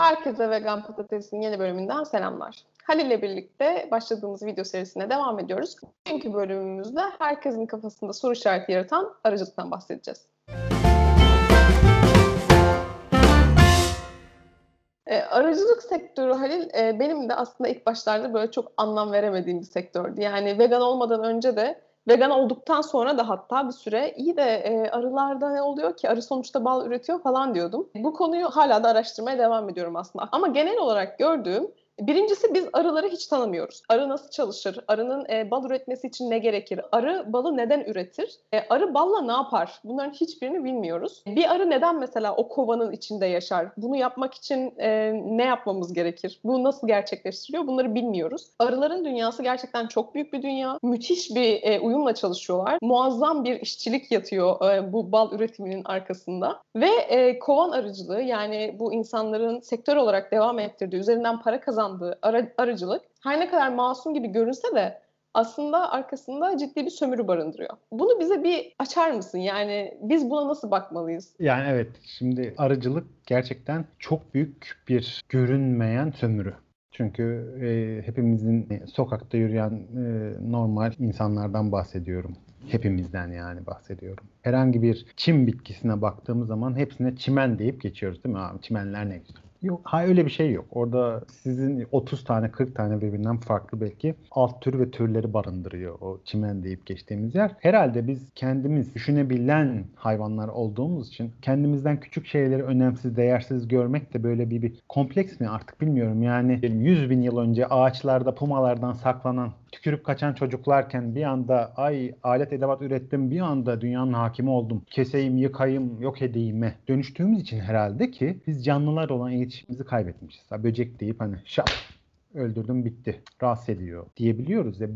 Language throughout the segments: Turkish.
Herkese Vegan Patates'in yeni bölümünden selamlar. Halil ile birlikte başladığımız video serisine devam ediyoruz. Bugünkü bölümümüzde herkesin kafasında soru işareti yaratan aracılıktan bahsedeceğiz. E, aracılık sektörü Halil e, benim de aslında ilk başlarda böyle çok anlam veremediğim bir sektördü. Yani vegan olmadan önce de vegan olduktan sonra da hatta bir süre iyi de e, arılarda ne oluyor ki arı sonuçta bal üretiyor falan diyordum. Bu konuyu hala da araştırmaya devam ediyorum aslında. Ama genel olarak gördüğüm Birincisi biz arıları hiç tanımıyoruz. Arı nasıl çalışır? Arının e, bal üretmesi için ne gerekir? Arı balı neden üretir? E, arı balla ne yapar? Bunların hiçbirini bilmiyoruz. Bir arı neden mesela o kovanın içinde yaşar? Bunu yapmak için e, ne yapmamız gerekir? Bu nasıl gerçekleştiriliyor? Bunları bilmiyoruz. Arıların dünyası gerçekten çok büyük bir dünya. Müthiş bir e, uyumla çalışıyorlar. Muazzam bir işçilik yatıyor e, bu bal üretiminin arkasında. Ve e, kovan arıcılığı yani bu insanların sektör olarak devam ettirdiği, üzerinden para kazan kazandığı ara, aracılık her ne kadar masum gibi görünse de aslında arkasında ciddi bir sömürü barındırıyor. Bunu bize bir açar mısın? Yani biz buna nasıl bakmalıyız? Yani evet şimdi aracılık gerçekten çok büyük bir görünmeyen sömürü. Çünkü e, hepimizin sokakta yürüyen e, normal insanlardan bahsediyorum. Hepimizden yani bahsediyorum. Herhangi bir çim bitkisine baktığımız zaman hepsine çimen deyip geçiyoruz değil mi abi? Çimenler ne güzel. Yok, hayır öyle bir şey yok. Orada sizin 30 tane 40 tane birbirinden farklı belki alt tür ve türleri barındırıyor o çimen deyip geçtiğimiz yer. Herhalde biz kendimiz düşünebilen hayvanlar olduğumuz için kendimizden küçük şeyleri önemsiz, değersiz görmek de böyle bir, bir kompleks mi artık bilmiyorum. Yani 100 bin yıl önce ağaçlarda pumalardan saklanan tükürüp kaçan çocuklarken bir anda ay alet edevat ürettim bir anda dünyanın hakimi oldum. Keseyim, yıkayım, yok edeyime dönüştüğümüz için herhalde ki biz canlılar olan iletişimimizi kaybetmişiz. Ha, böcek deyip hani şap öldürdüm bitti. Rahatsız ediyor diyebiliyoruz. Ya,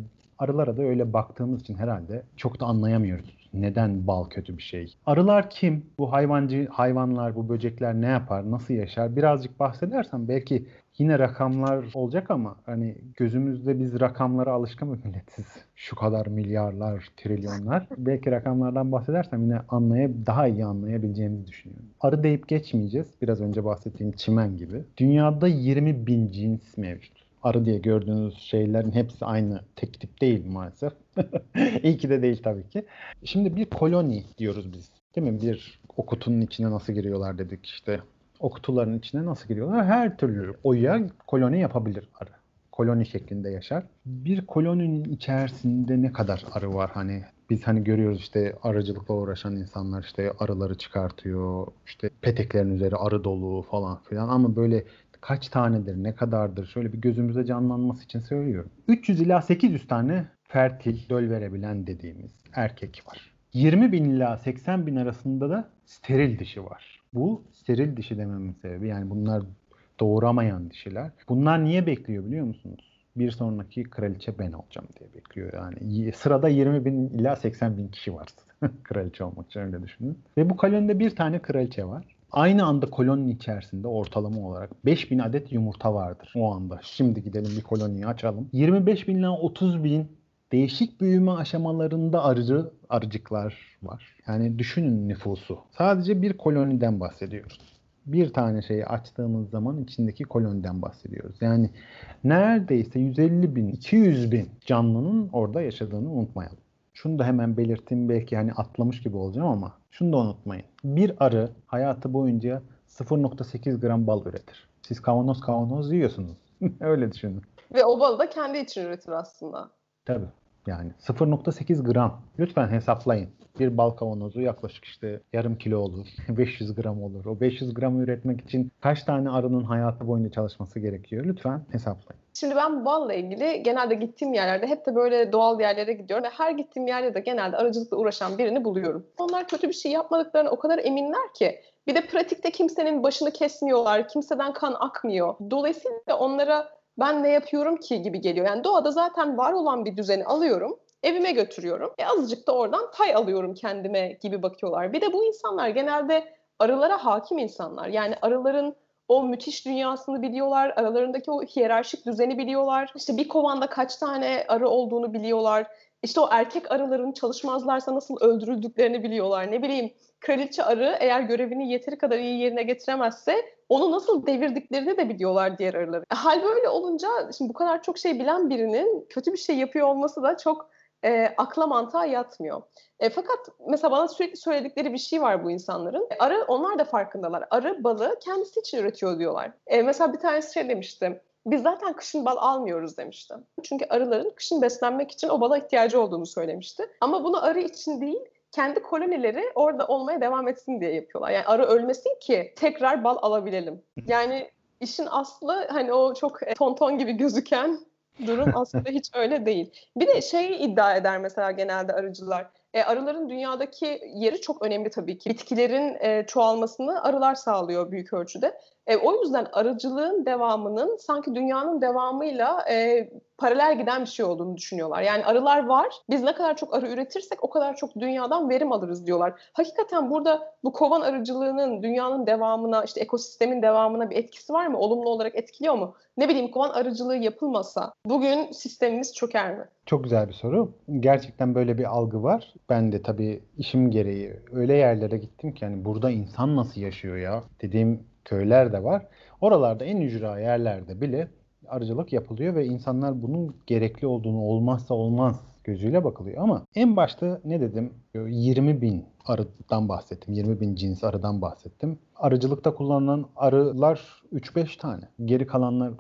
arılara da öyle baktığımız için herhalde çok da anlayamıyoruz. Neden bal kötü bir şey? Arılar kim? Bu hayvancı hayvanlar, bu böcekler ne yapar? Nasıl yaşar? Birazcık bahsedersem belki yine rakamlar olacak ama hani gözümüzde biz rakamlara alışkın bir milletiz. Şu kadar milyarlar, trilyonlar. Belki rakamlardan bahsedersem yine anlayıp daha iyi anlayabileceğimizi düşünüyorum. Arı deyip geçmeyeceğiz. Biraz önce bahsettiğim çimen gibi. Dünyada 20 bin cins mevcut. Arı diye gördüğünüz şeylerin hepsi aynı tek tip değil maalesef. İyi ki de değil tabii ki. Şimdi bir koloni diyoruz biz. Değil mi? Bir o kutunun içine nasıl giriyorlar dedik işte o kutuların içine nasıl giriyorlar? Her türlü oyuya koloni yapabilir arı. Koloni şeklinde yaşar. Bir koloninin içerisinde ne kadar arı var? Hani biz hani görüyoruz işte arıcılıkla uğraşan insanlar işte arıları çıkartıyor. İşte peteklerin üzeri arı dolu falan filan ama böyle kaç tanedir, ne kadardır şöyle bir gözümüze canlanması için söylüyorum. 300 ila 800 tane fertil, döl verebilen dediğimiz erkek var. 20 bin ila 80 bin arasında da steril dişi var. Bu steril dişi dememin sebebi yani bunlar doğuramayan dişiler. Bunlar niye bekliyor biliyor musunuz? Bir sonraki kraliçe ben olacağım diye bekliyor. Yani sırada 20 bin ila 80 bin kişi var kraliçe olmak için öyle düşünün. Ve bu kolonide bir tane kraliçe var. Aynı anda koloninin içerisinde ortalama olarak 5000 adet yumurta vardır o anda. Şimdi gidelim bir koloniyi açalım. 25 bin ila 30 bin değişik büyüme aşamalarında arıcı arıcıklar var. Yani düşünün nüfusu. Sadece bir koloniden bahsediyoruz. Bir tane şeyi açtığımız zaman içindeki koloniden bahsediyoruz. Yani neredeyse 150 bin, 200 bin canlının orada yaşadığını unutmayalım. Şunu da hemen belirteyim belki hani atlamış gibi olacağım ama şunu da unutmayın. Bir arı hayatı boyunca 0.8 gram bal üretir. Siz kavanoz kavanoz yiyorsunuz. Öyle düşünün. Ve o balı da kendi için üretir aslında. Tabii. Yani 0.8 gram. Lütfen hesaplayın. Bir bal kavanozu yaklaşık işte yarım kilo olur. 500 gram olur. O 500 gramı üretmek için kaç tane arının hayatı boyunca çalışması gerekiyor? Lütfen hesaplayın. Şimdi ben balla ilgili genelde gittiğim yerlerde hep de böyle doğal yerlere gidiyorum ve her gittiğim yerde de genelde aracılıkla uğraşan birini buluyorum. Onlar kötü bir şey yapmadıklarına o kadar eminler ki. Bir de pratikte kimsenin başını kesmiyorlar, kimseden kan akmıyor. Dolayısıyla onlara ben ne yapıyorum ki gibi geliyor. Yani doğada zaten var olan bir düzeni alıyorum, evime götürüyorum. E azıcık da oradan pay alıyorum kendime gibi bakıyorlar. Bir de bu insanlar genelde arılara hakim insanlar. Yani arıların o müthiş dünyasını biliyorlar. Aralarındaki o hiyerarşik düzeni biliyorlar. İşte bir kovanda kaç tane arı olduğunu biliyorlar. İşte o erkek arıların çalışmazlarsa nasıl öldürüldüklerini biliyorlar. Ne bileyim kraliçe arı eğer görevini yeteri kadar iyi yerine getiremezse onu nasıl devirdiklerini de biliyorlar diğer arıları. E, hal böyle olunca şimdi bu kadar çok şey bilen birinin kötü bir şey yapıyor olması da çok e, akla mantığa yatmıyor. E, fakat mesela bana sürekli söyledikleri bir şey var bu insanların. E, arı onlar da farkındalar. Arı balı kendisi için üretiyor diyorlar. E, mesela bir tanesi şey demişti. Biz zaten kışın bal almıyoruz demişti. Çünkü arıların kışın beslenmek için o bala ihtiyacı olduğunu söylemişti. Ama bunu arı için değil, kendi kolonileri orada olmaya devam etsin diye yapıyorlar. Yani arı ölmesin ki tekrar bal alabilelim. Yani işin aslı hani o çok e, tonton gibi gözüken durum aslında hiç öyle değil. Bir de şey iddia eder mesela genelde arıcılar. E, arıların dünyadaki yeri çok önemli tabii ki. Bitkilerin e, çoğalmasını arılar sağlıyor büyük ölçüde. E, o yüzden arıcılığın devamının sanki dünyanın devamıyla e, paralel giden bir şey olduğunu düşünüyorlar. Yani arılar var. Biz ne kadar çok arı üretirsek o kadar çok dünyadan verim alırız diyorlar. Hakikaten burada bu kovan arıcılığının dünyanın devamına, işte ekosistemin devamına bir etkisi var mı? Olumlu olarak etkiliyor mu? Ne bileyim kovan arıcılığı yapılmasa bugün sistemimiz çöker mi? Çok güzel bir soru. Gerçekten böyle bir algı var. Ben de tabii işim gereği öyle yerlere gittim ki hani burada insan nasıl yaşıyor ya dediğim köyler de var. Oralarda en ücra yerlerde bile arıcılık yapılıyor ve insanlar bunun gerekli olduğunu olmazsa olmaz gözüyle bakılıyor. Ama en başta ne dedim? 20 bin arıdan bahsettim. 20 bin cins arıdan bahsettim. Arıcılıkta kullanılan arılar 3-5 tane. Geri kalanlar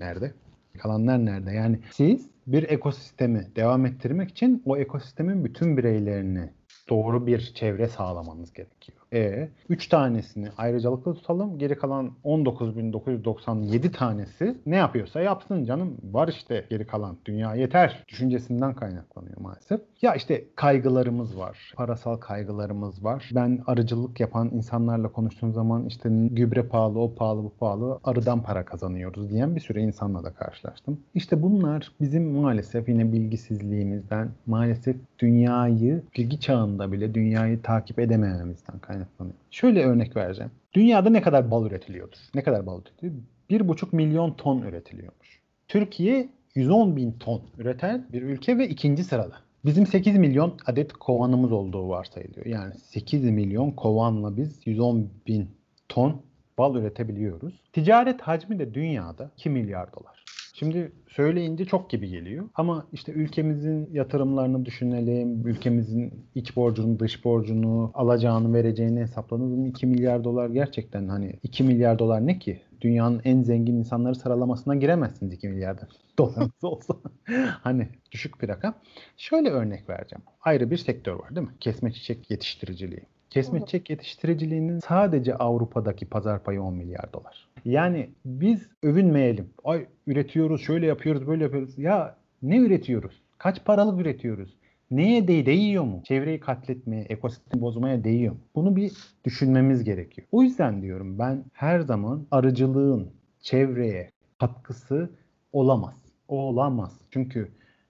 nerede? Kalanlar nerede? Yani siz bir ekosistemi devam ettirmek için o ekosistemin bütün bireylerini doğru bir çevre sağlamanız gerekiyor. E 3 tanesini ayrıcalıklı tutalım. Geri kalan 19.997 tanesi ne yapıyorsa yapsın canım. Var işte geri kalan. Dünya yeter. Düşüncesinden kaynaklanıyor maalesef. Ya işte kaygılarımız var. Parasal kaygılarımız var. Ben arıcılık yapan insanlarla konuştuğum zaman işte gübre pahalı, o pahalı, bu pahalı. Arıdan para kazanıyoruz diyen bir sürü insanla da karşılaştım. İşte bunlar bizim maalesef yine bilgisizliğimizden, maalesef dünyayı bilgi çağında bile dünyayı takip edemememizden kaynaklanıyor. Şöyle örnek vereceğim. Dünyada ne kadar bal üretiliyordur? Ne kadar bal üretiliyor? 1,5 milyon ton üretiliyormuş. Türkiye 110 bin ton üreten bir ülke ve ikinci sırada. Bizim 8 milyon adet kovanımız olduğu varsayılıyor. Yani 8 milyon kovanla biz 110 bin ton bal üretebiliyoruz. Ticaret hacmi de dünyada 2 milyar dolar. Şimdi söyleyince çok gibi geliyor. Ama işte ülkemizin yatırımlarını düşünelim, ülkemizin iç borcunu, dış borcunu, alacağını, vereceğini hesapladığımız 2 milyar dolar gerçekten hani 2 milyar dolar ne ki? Dünyanın en zengin insanları sıralamasına giremezsiniz 2 milyar dolarınız olsa. hani düşük bir rakam. Şöyle örnek vereceğim. Ayrı bir sektör var değil mi? Kesme çiçek yetiştiriciliği. Kesme çiçek yetiştiriciliğinin sadece Avrupa'daki pazar payı 10 milyar dolar. Yani biz övünmeyelim. Ay üretiyoruz, şöyle yapıyoruz, böyle yapıyoruz. Ya ne üretiyoruz? Kaç paralık üretiyoruz? Neye değ değiyor mu? Çevreyi katletmeye, ekosistemi bozmaya değiyor mu? Bunu bir düşünmemiz gerekiyor. O yüzden diyorum ben her zaman arıcılığın çevreye katkısı olamaz. O olamaz. Çünkü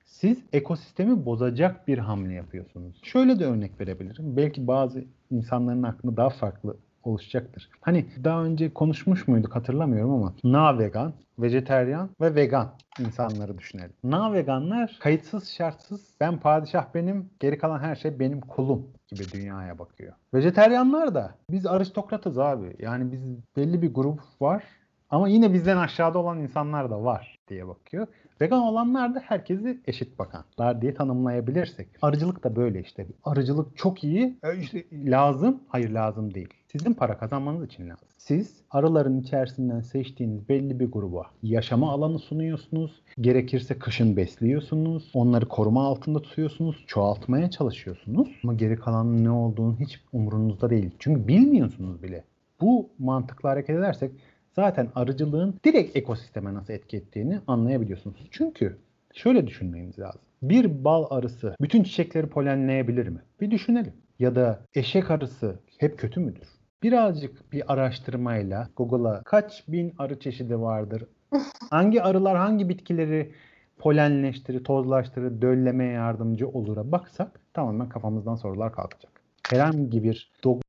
siz ekosistemi bozacak bir hamle yapıyorsunuz. Şöyle de örnek verebilirim. Belki bazı insanların aklında daha farklı oluşacaktır. Hani daha önce konuşmuş muyduk hatırlamıyorum ama na vegan, vejeteryan ve vegan insanları düşünelim. Na veganlar kayıtsız şartsız ben padişah benim geri kalan her şey benim kulum gibi dünyaya bakıyor. Vejeteryanlar da biz aristokratız abi. Yani biz belli bir grup var ama yine bizden aşağıda olan insanlar da var diye bakıyor. Vegan olanlar da herkesi eşit bakanlar diye tanımlayabilirsek. Arıcılık da böyle işte. Arıcılık çok iyi. E işte lazım. Hayır lazım değil. Sizin para kazanmanız için lazım. Siz arıların içerisinden seçtiğiniz belli bir gruba yaşama alanı sunuyorsunuz. Gerekirse kışın besliyorsunuz. Onları koruma altında tutuyorsunuz. Çoğaltmaya çalışıyorsunuz. Ama geri kalanın ne olduğunu hiç umurunuzda değil. Çünkü bilmiyorsunuz bile. Bu mantıkla hareket edersek zaten arıcılığın direkt ekosisteme nasıl etki ettiğini anlayabiliyorsunuz. Çünkü şöyle düşünmemiz lazım. Bir bal arısı bütün çiçekleri polenleyebilir mi? Bir düşünelim. Ya da eşek arısı hep kötü müdür? Birazcık bir araştırmayla Google'a kaç bin arı çeşidi vardır? hangi arılar hangi bitkileri polenleştirir, tozlaştırır, döllemeye yardımcı olur'a baksak tamamen kafamızdan sorular kalkacak. Herhangi bir dogma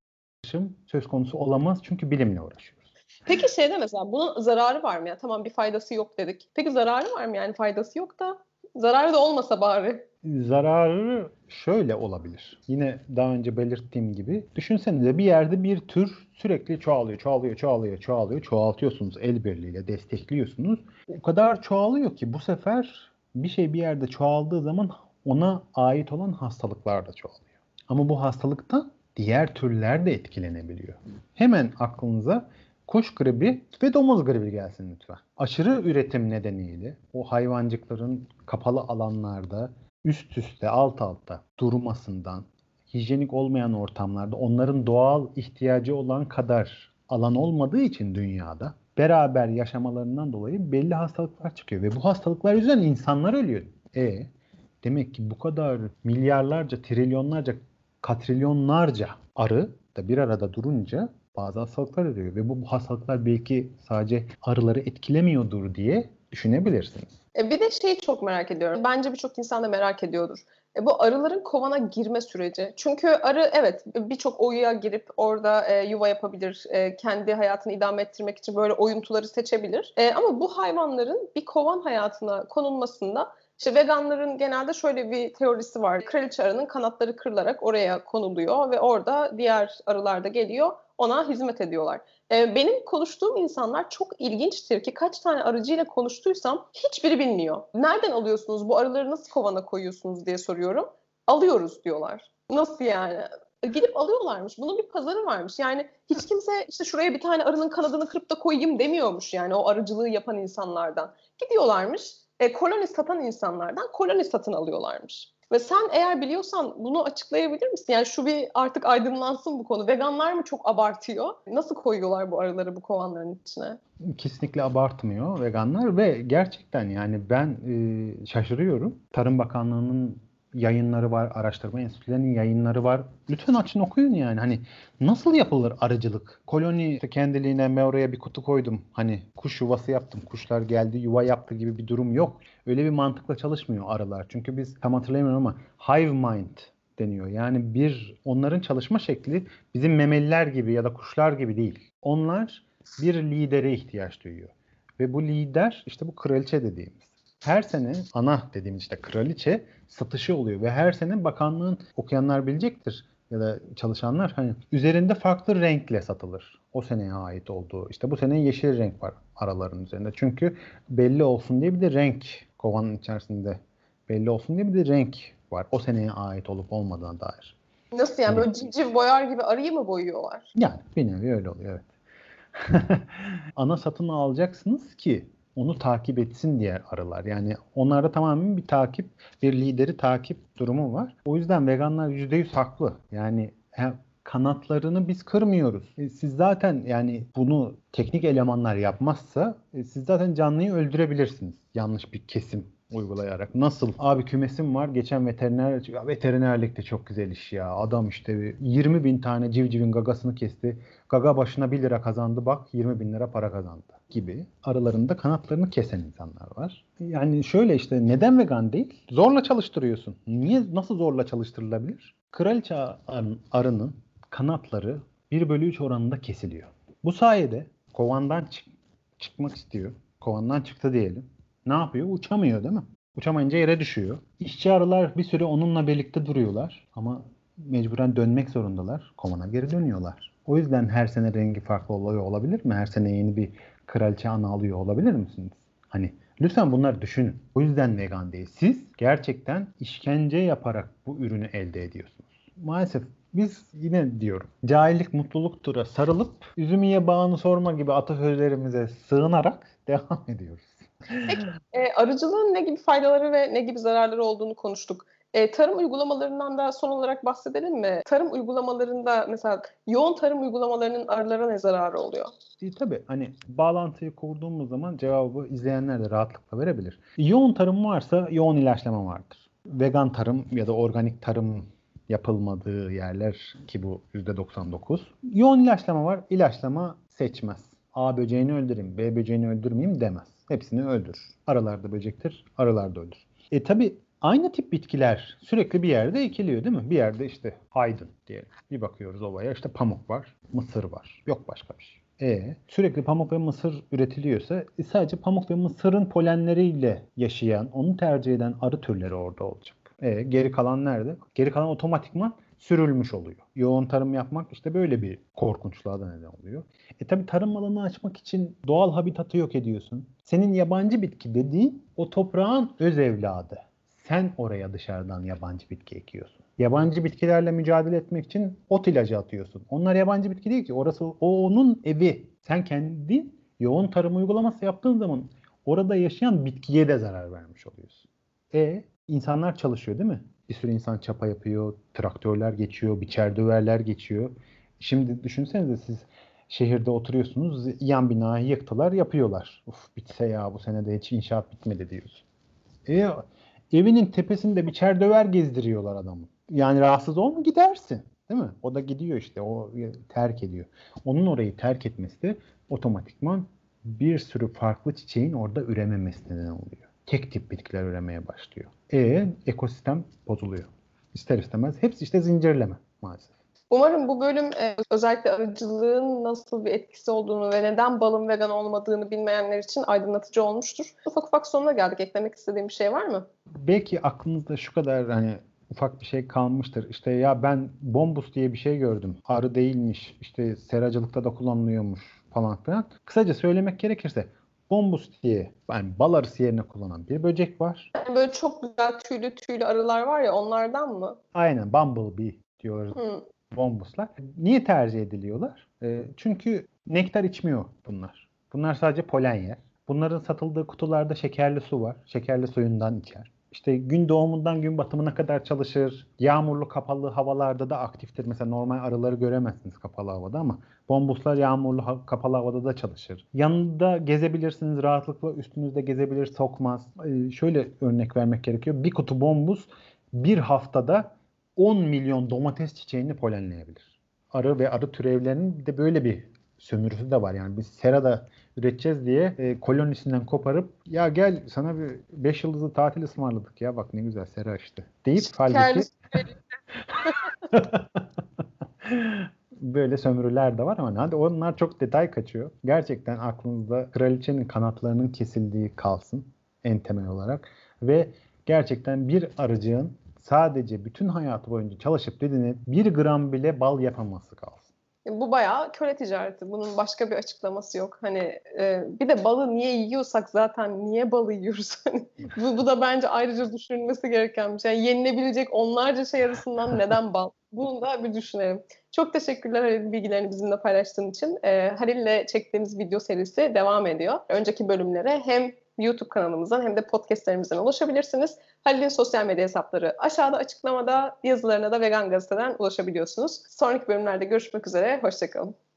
söz konusu olamaz çünkü bilimle uğraşıyor. Peki şeyde mesela bunun zararı var mı ya? Tamam bir faydası yok dedik. Peki zararı var mı yani faydası yok da zararı da olmasa bari. zararı şöyle olabilir. Yine daha önce belirttiğim gibi düşünsenize bir yerde bir tür sürekli çoğalıyor, çoğalıyor, çoğalıyor, çoğalıyor. Çoğaltıyorsunuz el birliğiyle, destekliyorsunuz. O kadar çoğalıyor ki bu sefer bir şey bir yerde çoğaldığı zaman ona ait olan hastalıklar da çoğalıyor. Ama bu hastalıkta diğer türler de etkilenebiliyor. Hemen aklınıza kuş gribi ve domuz gribi gelsin lütfen. Aşırı üretim nedeniyle o hayvancıkların kapalı alanlarda üst üste alt alta durmasından, hijyenik olmayan ortamlarda onların doğal ihtiyacı olan kadar alan olmadığı için dünyada beraber yaşamalarından dolayı belli hastalıklar çıkıyor ve bu hastalıklar yüzünden insanlar ölüyor. E demek ki bu kadar milyarlarca, trilyonlarca, katrilyonlarca arı da bir arada durunca bazı hastalıklar oluyor ve bu, hastalıklar belki sadece arıları etkilemiyordur diye düşünebilirsiniz. E bir de şeyi çok merak ediyorum. Bence birçok insan da merak ediyordur. E bu arıların kovana girme süreci. Çünkü arı evet birçok oyuya girip orada e, yuva yapabilir. E, kendi hayatını idame ettirmek için böyle oyuntuları seçebilir. E, ama bu hayvanların bir kovan hayatına konulmasında işte veganların genelde şöyle bir teorisi var. Kraliçe arının kanatları kırılarak oraya konuluyor ve orada diğer arılar da geliyor ona hizmet ediyorlar. Ee, benim konuştuğum insanlar çok ilginçtir ki kaç tane arıcıyla konuştuysam hiçbiri bilmiyor. Nereden alıyorsunuz bu arıları nasıl kovana koyuyorsunuz diye soruyorum. Alıyoruz diyorlar. Nasıl yani? Gidip alıyorlarmış. Bunun bir pazarı varmış. Yani hiç kimse işte şuraya bir tane arının kanadını kırıp da koyayım demiyormuş yani o arıcılığı yapan insanlardan. Gidiyorlarmış e, koloni satan insanlardan koloni satın alıyorlarmış. Ve sen eğer biliyorsan bunu açıklayabilir misin? Yani şu bir artık aydınlansın bu konu. Veganlar mı çok abartıyor? Nasıl koyuyorlar bu arıları bu kovanların içine? Kesinlikle abartmıyor veganlar ve gerçekten yani ben e, şaşırıyorum. Tarım Bakanlığı'nın yayınları var, araştırma enstitülerinin yayınları var. Lütfen açın okuyun yani. Hani nasıl yapılır arıcılık? Koloni işte kendiliğine ben oraya bir kutu koydum. Hani kuş yuvası yaptım. Kuşlar geldi yuva yaptı gibi bir durum yok. Öyle bir mantıkla çalışmıyor arılar. Çünkü biz tam hatırlayamıyorum ama hive mind deniyor. Yani bir onların çalışma şekli bizim memeliler gibi ya da kuşlar gibi değil. Onlar bir lidere ihtiyaç duyuyor. Ve bu lider işte bu kraliçe dediğimiz her sene ana dediğimiz işte kraliçe satışı oluyor ve her sene bakanlığın okuyanlar bilecektir ya da çalışanlar hani üzerinde farklı renkle satılır. O seneye ait olduğu. İşte bu sene yeşil renk var araların üzerinde. Çünkü belli olsun diye bir de renk kovanın içerisinde belli olsun diye bir de renk var. O seneye ait olup olmadığına dair. Nasıl yani böyle civciv boyar gibi arıyı mı boyuyorlar? Yani bir nevi öyle oluyor evet. Ana satın alacaksınız ki onu takip etsin diğer arılar. Yani onlarda tamamen bir takip, bir lideri takip durumu var. O yüzden veganlar %100 haklı. Yani kanatlarını biz kırmıyoruz. E, siz zaten yani bunu teknik elemanlar yapmazsa e, siz zaten canlıyı öldürebilirsiniz. Yanlış bir kesim uygulayarak. Nasıl? Abi kümesim var. Geçen veteriner ya veterinerlik de çok güzel iş ya. Adam işte 20 bin tane civcivin gagasını kesti. Gaga başına 1 lira kazandı bak 20 bin lira para kazandı gibi aralarında kanatlarını kesen insanlar var. Yani şöyle işte neden vegan değil? Zorla çalıştırıyorsun. Niye nasıl zorla çalıştırılabilir? Kraliçe arının kanatları 1 bölü 3 oranında kesiliyor. Bu sayede kovandan çık çıkmak istiyor. Kovandan çıktı diyelim ne yapıyor? Uçamıyor değil mi? Uçamayınca yere düşüyor. İşçi arılar bir süre onunla birlikte duruyorlar ama mecburen dönmek zorundalar. Kovana geri dönüyorlar. O yüzden her sene rengi farklı oluyor olabilir mi? Her sene yeni bir kraliçe ana olabilir misiniz? Hani lütfen bunları düşünün. O yüzden vegan değil. Siz gerçekten işkence yaparak bu ürünü elde ediyorsunuz. Maalesef biz yine diyorum cahillik mutluluktura sarılıp üzümüye bağını sorma gibi atasözlerimize sığınarak devam ediyoruz. Peki e, arıcılığın ne gibi faydaları ve ne gibi zararları olduğunu konuştuk. E, tarım uygulamalarından da son olarak bahsedelim mi? Tarım uygulamalarında mesela yoğun tarım uygulamalarının arılara ne zararı oluyor? E, tabii hani bağlantıyı kurduğumuz zaman cevabı izleyenler de rahatlıkla verebilir. Yoğun tarım varsa yoğun ilaçlama vardır. Vegan tarım ya da organik tarım yapılmadığı yerler ki bu %99. Yoğun ilaçlama var. İlaçlama seçmez. A böceğini öldüreyim, B böceğini öldürmeyeyim demez. Hepsini öldür. Aralarda böcektir, aralarda öldür. E tabi aynı tip bitkiler sürekli bir yerde ekiliyor değil mi? Bir yerde işte Aydın diyelim. Bir bakıyoruz ovaya işte pamuk var, mısır var. Yok başka bir şey. E sürekli pamuk ve mısır üretiliyorsa e, sadece pamuk ve mısırın polenleriyle yaşayan, onu tercih eden arı türleri orada olacak. E, geri kalan nerede? Geri kalan otomatikman sürülmüş oluyor. Yoğun tarım yapmak işte böyle bir korkunçluğa da neden oluyor. E tabi tarım alanı açmak için doğal habitatı yok ediyorsun. Senin yabancı bitki dediğin o toprağın öz evladı. Sen oraya dışarıdan yabancı bitki ekiyorsun. Yabancı bitkilerle mücadele etmek için ot ilacı atıyorsun. Onlar yabancı bitki değil ki. Orası o onun evi. Sen kendin yoğun tarım uygulaması yaptığın zaman orada yaşayan bitkiye de zarar vermiş oluyorsun. E insanlar çalışıyor değil mi? Bir sürü insan çapa yapıyor, traktörler geçiyor, biçer döverler geçiyor. Şimdi düşünsenize siz şehirde oturuyorsunuz, yan binayı yıktılar, yapıyorlar. Uf bitse ya bu sene de hiç inşaat bitmedi diyorsun. E evinin tepesinde biçer döver gezdiriyorlar adamı. Yani rahatsız olma gidersin. Değil mi? O da gidiyor işte. O terk ediyor. Onun orayı terk etmesi de otomatikman bir sürü farklı çiçeğin orada ürememesi neden oluyor. Tek tip bitkiler üremeye başlıyor. E ekosistem bozuluyor. İster istemez. Hepsi işte zincirleme maalesef. Umarım bu bölüm e, özellikle arıcılığın nasıl bir etkisi olduğunu ve neden balın vegan olmadığını bilmeyenler için aydınlatıcı olmuştur. Ufak ufak sonuna geldik. Eklemek istediğim bir şey var mı? Belki aklınızda şu kadar hani ufak bir şey kalmıştır. İşte ya ben bombus diye bir şey gördüm. Arı değilmiş. İşte seracılıkta da kullanılıyormuş falan filan. Kısaca söylemek gerekirse bombus diye yani bal arısı yerine kullanan bir böcek var. Yani böyle çok güzel tüylü tüylü arılar var ya onlardan mı? Aynen bumblebee diyoruz. Hmm. Bombuslar. Niye tercih ediliyorlar? E, çünkü nektar içmiyor bunlar. Bunlar sadece polen yer. Bunların satıldığı kutularda şekerli su var. Şekerli suyundan içer işte gün doğumundan gün batımına kadar çalışır. Yağmurlu kapalı havalarda da aktiftir. Mesela normal arıları göremezsiniz kapalı havada ama bombuslar yağmurlu ha- kapalı havada da çalışır. Yanında gezebilirsiniz rahatlıkla üstünüzde gezebilir sokmaz. Ee, şöyle örnek vermek gerekiyor. Bir kutu bombus bir haftada 10 milyon domates çiçeğini polenleyebilir. Arı ve arı türevlerinin de böyle bir sömürüsü de var. Yani biz serada üreteceğiz diye e, kolonisinden koparıp ya gel sana bir 5 yıldızlı tatil ısmarladık ya bak ne güzel sera işte deyip halbuki böyle sömürüler de var ama hadi onlar çok detay kaçıyor. Gerçekten aklınızda kraliçenin kanatlarının kesildiği kalsın en temel olarak ve gerçekten bir arıcığın sadece bütün hayatı boyunca çalışıp dediğini bir gram bile bal yapaması kalsın. Bu bayağı köle ticareti. Bunun başka bir açıklaması yok. Hani e, bir de balı niye yiyorsak zaten niye balı yiyoruz? Hani bu, bu da bence ayrıca düşünülmesi gereken bir şey. Yani yenilebilecek onlarca şey arasından neden bal? Bunu da bir düşünelim. Çok teşekkürler Halil bilgilerini bizimle paylaştığın için. E, Halil'le çektiğimiz video serisi devam ediyor. Önceki bölümlere hem YouTube kanalımızdan hem de podcastlerimizden ulaşabilirsiniz. Halil'in sosyal medya hesapları aşağıda açıklamada yazılarına da Vegan Gazete'den ulaşabiliyorsunuz. Sonraki bölümlerde görüşmek üzere, hoşçakalın.